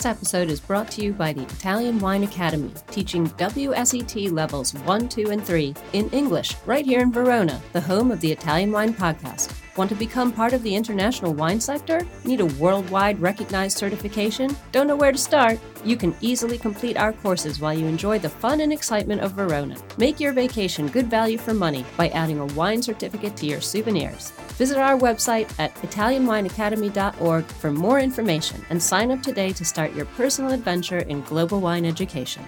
This episode is brought to you by the Italian Wine Academy, teaching WSET levels 1, 2, and 3 in English right here in Verona, the home of the Italian Wine Podcast. Want to become part of the international wine sector? Need a worldwide recognized certification? Don't know where to start? You can easily complete our courses while you enjoy the fun and excitement of Verona. Make your vacation good value for money by adding a wine certificate to your souvenirs. Visit our website at ItalianWineAcademy.org for more information and sign up today to start your personal adventure in global wine education.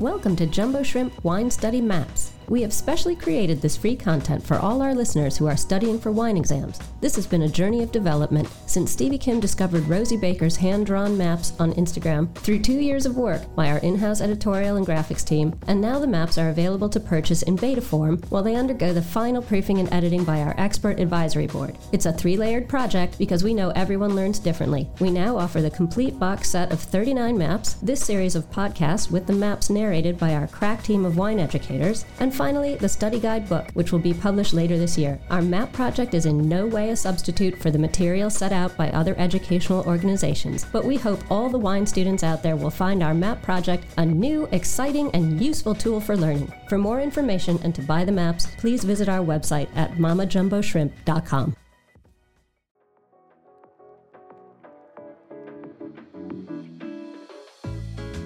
Welcome to Jumbo Shrimp Wine Study Maps. We have specially created this free content for all our listeners who are studying for wine exams. This has been a journey of development since Stevie Kim discovered Rosie Baker's hand drawn maps on Instagram through two years of work by our in house editorial and graphics team, and now the maps are available to purchase in beta form while they undergo the final proofing and editing by our expert advisory board. It's a three layered project because we know everyone learns differently. We now offer the complete box set of 39 maps, this series of podcasts with the maps narrated by our crack team of wine educators, and finally, the study guide book, which will be published later this year. Our map project is in no way a substitute for the material set out by other educational organizations, but we hope all the wine students out there will find our map project a new, exciting, and useful tool for learning. For more information and to buy the maps, please visit our website at mamajumboshrimp.com.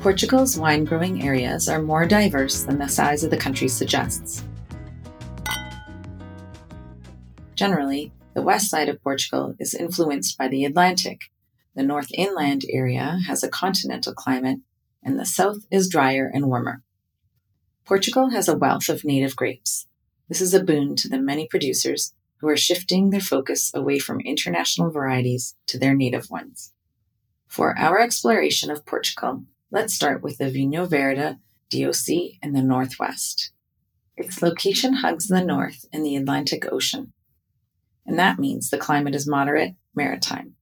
Portugal's wine growing areas are more diverse than the size of the country suggests. Generally, the west side of Portugal is influenced by the Atlantic. The north inland area has a continental climate, and the south is drier and warmer. Portugal has a wealth of native grapes. This is a boon to the many producers who are shifting their focus away from international varieties to their native ones. For our exploration of Portugal, Let's start with the Vinho Verde DOC in the northwest. Its location hugs the north in the Atlantic Ocean, and that means the climate is moderate maritime.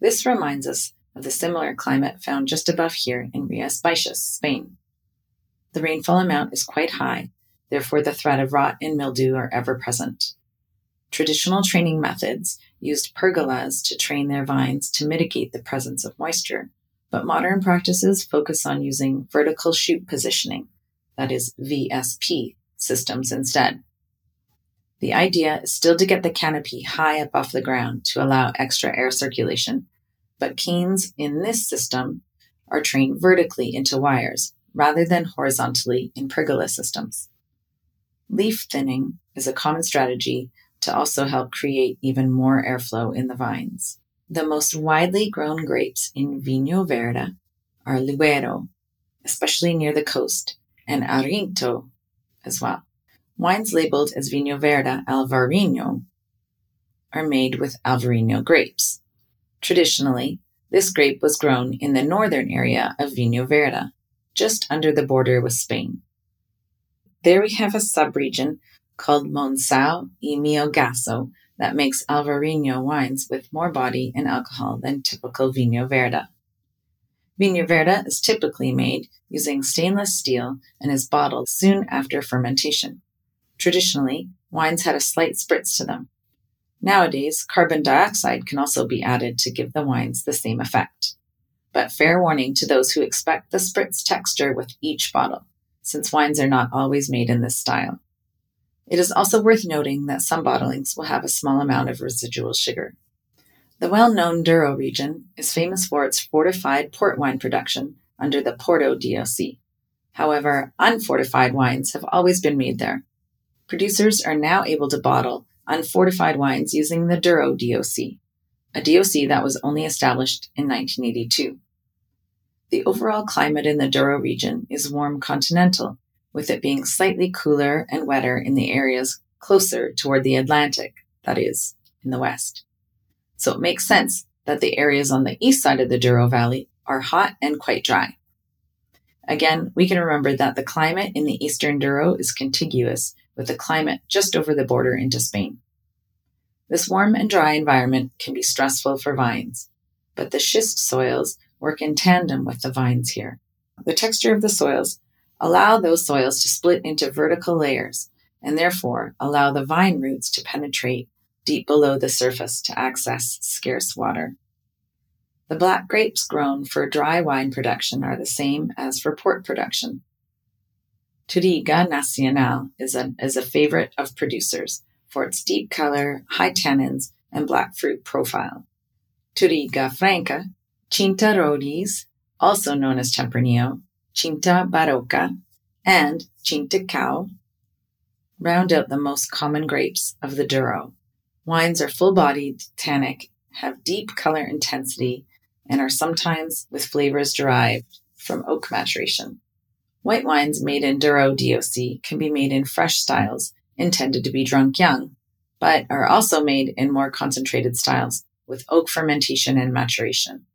This reminds us of the similar climate found just above here in Rias Baixas, Spain. The rainfall amount is quite high, therefore the threat of rot and mildew are ever present. Traditional training methods used pergolas to train their vines to mitigate the presence of moisture but modern practices focus on using vertical shoot positioning, that is VSP, systems instead. The idea is still to get the canopy high up off the ground to allow extra air circulation, but canes in this system are trained vertically into wires rather than horizontally in pergola systems. Leaf thinning is a common strategy to also help create even more airflow in the vines. The most widely grown grapes in Vinho Verde are Loureiro, especially near the coast, and Arinto as well. Wines labeled as Vinho Verde Alvarinho are made with Alvarinho grapes. Traditionally, this grape was grown in the northern area of Vinho Verde, just under the border with Spain. There we have a subregion called Monção e Melgaço that makes Alvarinho wines with more body and alcohol than typical Vinho Verde. Vinho Verde is typically made using stainless steel and is bottled soon after fermentation. Traditionally, wines had a slight spritz to them. Nowadays, carbon dioxide can also be added to give the wines the same effect. But fair warning to those who expect the spritz texture with each bottle, since wines are not always made in this style. It is also worth noting that some bottlings will have a small amount of residual sugar. The well known Douro region is famous for its fortified port wine production under the Porto DOC. However, unfortified wines have always been made there. Producers are now able to bottle unfortified wines using the Douro DOC, a DOC that was only established in 1982. The overall climate in the Douro region is warm continental with it being slightly cooler and wetter in the areas closer toward the Atlantic, that is, in the west. So it makes sense that the areas on the east side of the Douro Valley are hot and quite dry. Again, we can remember that the climate in the eastern Douro is contiguous with the climate just over the border into Spain. This warm and dry environment can be stressful for vines, but the schist soils work in tandem with the vines here The texture of the soils allow those soils to split into vertical layers and therefore allow the vine roots to penetrate deep below the surface to access scarce water. The black grapes grown for dry wine production are the same as for port production. Touriga Nacional is a, is a favorite of producers for its deep color, high tannins, and black fruit profile. Touriga Franca, Tinta Roriz, also known as Tempranillo, Tinta Barroca, and Tinto Cão, round out the most common grapes of the Douro. Wines are full bodied, tannic, have deep color intensity, and are sometimes with flavors derived from oak maturation. White wines made in Douro DOC can be made in fresh styles intended to be drunk young, but are also made in more concentrated styles with oak fermentation and maturation.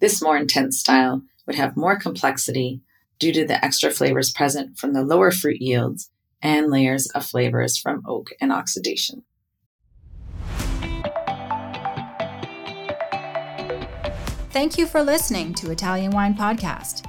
This more intense style would have more complexity due to the extra flavors present from the lower fruit yields and layers of flavors from oak and oxidation. Thank you for listening to Italian Wine Podcast.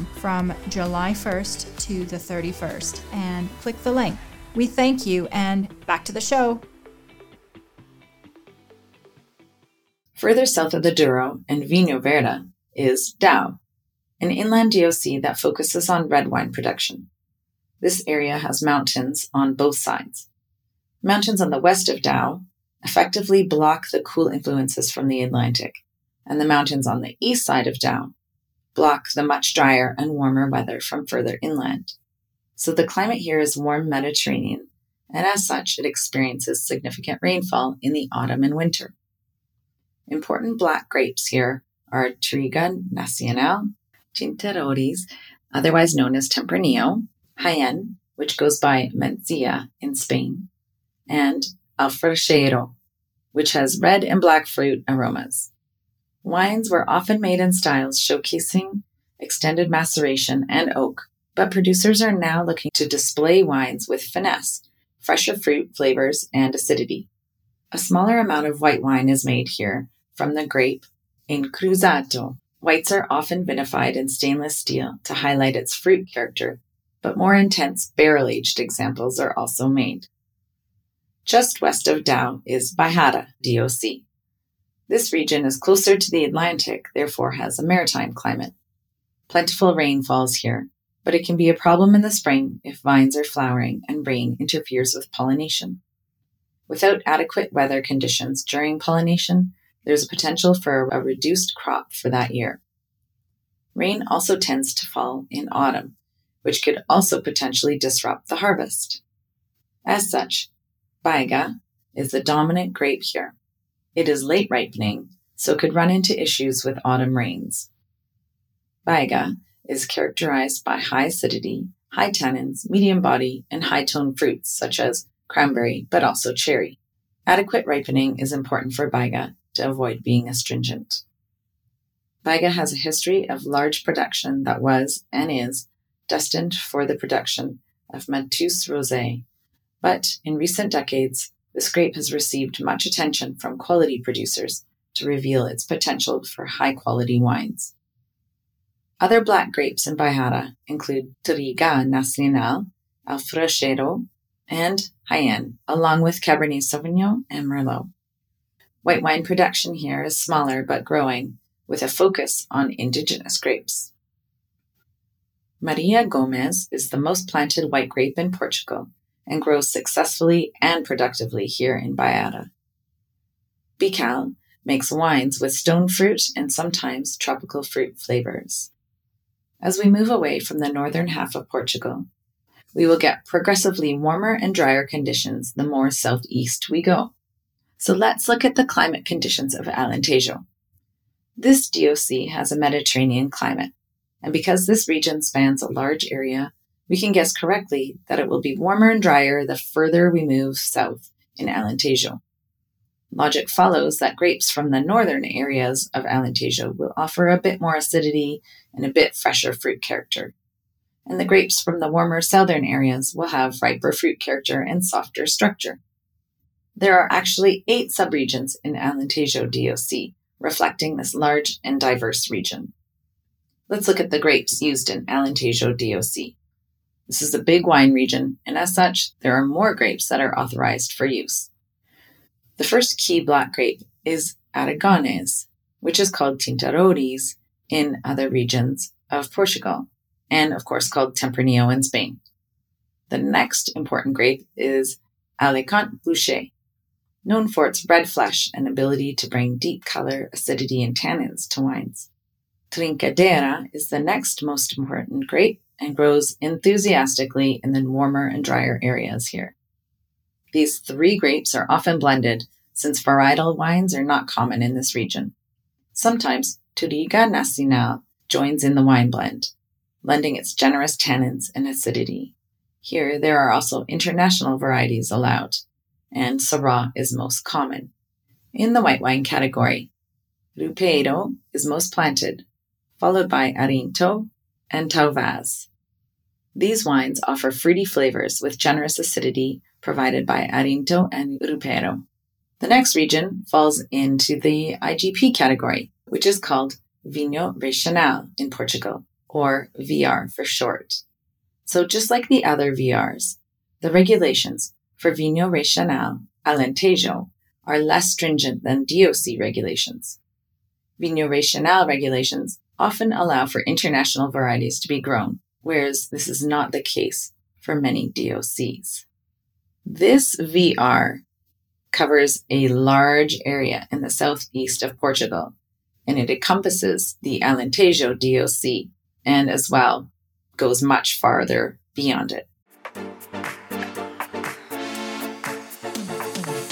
from July 1st to the 31st and click the link. We thank you and back to the show. Further south of the Douro and Vinho Verde is Dão, an inland DOC that focuses on red wine production. This area has mountains on both sides. Mountains on the west of Dão effectively block the cool influences from the Atlantic, and the mountains on the east side of Dão block the much drier and warmer weather from further inland. So the climate here is warm Mediterranean, and as such, it experiences significant rainfall in the autumn and winter. Important black grapes here are Touriga Nacional, Tinta Roriz, otherwise known as Tempranillo, Jaén, which goes by Mencía in Spain, and Alfrocheiro, which has red and black fruit aromas. Wines were often made in styles showcasing extended maceration and oak, but producers are now looking to display wines with finesse, fresher fruit flavors, and acidity. A smaller amount of white wine is made here from the grape Encruzado. Whites are often vinified in stainless steel to highlight its fruit character, but more intense barrel aged examples are also made. Just west of Dão is Bairrada, DOC. This region is closer to the Atlantic, therefore has a maritime climate. Plentiful rain falls here, but it can be a problem in the spring if vines are flowering and rain interferes with pollination. Without adequate weather conditions during pollination, there's a potential for a reduced crop for that year. Rain also tends to fall in autumn, which could also potentially disrupt the harvest. As such, Baga is the dominant grape here. It is late ripening, so could run into issues with autumn rains. Baga is characterized by high acidity, high tannins, medium body, and high toned fruits such as cranberry, but also cherry. Adequate ripening is important for Baga to avoid being astringent. Baga has a history of large production that was and is destined for the production of Mateus Rosé, but in recent decades, this grape has received much attention from quality producers to reveal its potential for high quality wines. Other black grapes in Bairrada include Touriga Nacional, Alfrocheiro, and Jaén, along with Cabernet Sauvignon and Merlot. White wine production here is smaller but growing, with a focus on indigenous grapes. Maria Gomes is the most planted white grape in Portugal and grows successfully and productively here in Bairrada. Bical makes wines with stone fruit and sometimes tropical fruit flavors. As we move away from the northern half of Portugal, we will get progressively warmer and drier conditions the more southeast we go. So let's look at the climate conditions of Alentejo. This DOC has a Mediterranean climate. And because this region spans a large area, we can guess correctly that it will be warmer and drier the further we move south in Alentejo. Logic follows that grapes from the northern areas of Alentejo will offer a bit more acidity and a bit fresher fruit character. And the grapes from the warmer southern areas will have riper fruit character and softer structure. There are actually eight subregions in Alentejo DOC, reflecting this large and diverse region. Let's look at the grapes used in Alentejo DOC. This is a big wine region, and as such, there are more grapes that are authorized for use. The first key black grape is Aragonés, which is called Tinta in other regions of Portugal, and of course called Tempranillo in Spain. The next important grape is Alicante Bouschet, known for its red flesh and ability to bring deep color, acidity, and tannins to wines. Trincadeira is the next most important grape and grows enthusiastically in the warmer and drier areas here. These three grapes are often blended since varietal wines are not common in this region. Sometimes Touriga Nacional joins in the wine blend, lending its generous tannins and acidity. Here, there are also international varieties allowed, and Syrah is most common. In the white wine category, Roupeiro is most planted, followed by Arinto and Tauvaz. These wines offer fruity flavors with generous acidity provided by Arinto and Roupeiro. The next region falls into the IGP category, which is called Vinho Regional in Portugal, or VR for short. So just like the other VRs, the regulations for Vinho Regional Alentejo are less stringent than DOC regulations. Vinho Regional regulations often allow for international varieties to be grown, whereas this is not the case for many DOCs. This VR covers a large area in the southeast of Portugal, and it encompasses the Alentejo DOC and as well goes much farther beyond it.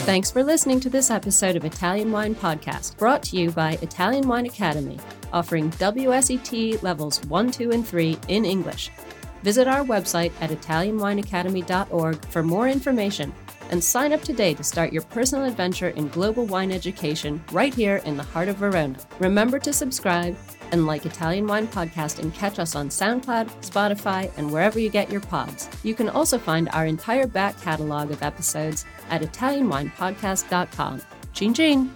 Thanks for listening to this episode of Italian Wine Podcast, brought to you by Italian Wine Academy, offering WSET levels 1, 2, and 3 in English. Visit our website at ItalianWineAcademy.org for more information and sign up today to start your personal adventure in global wine education right here in the heart of Verona. Remember to subscribe and like Italian Wine Podcast and catch us on SoundCloud, Spotify, and wherever you get your pods. You can also find our entire back catalog of episodes at ItalianWinePodcast.com. Chin!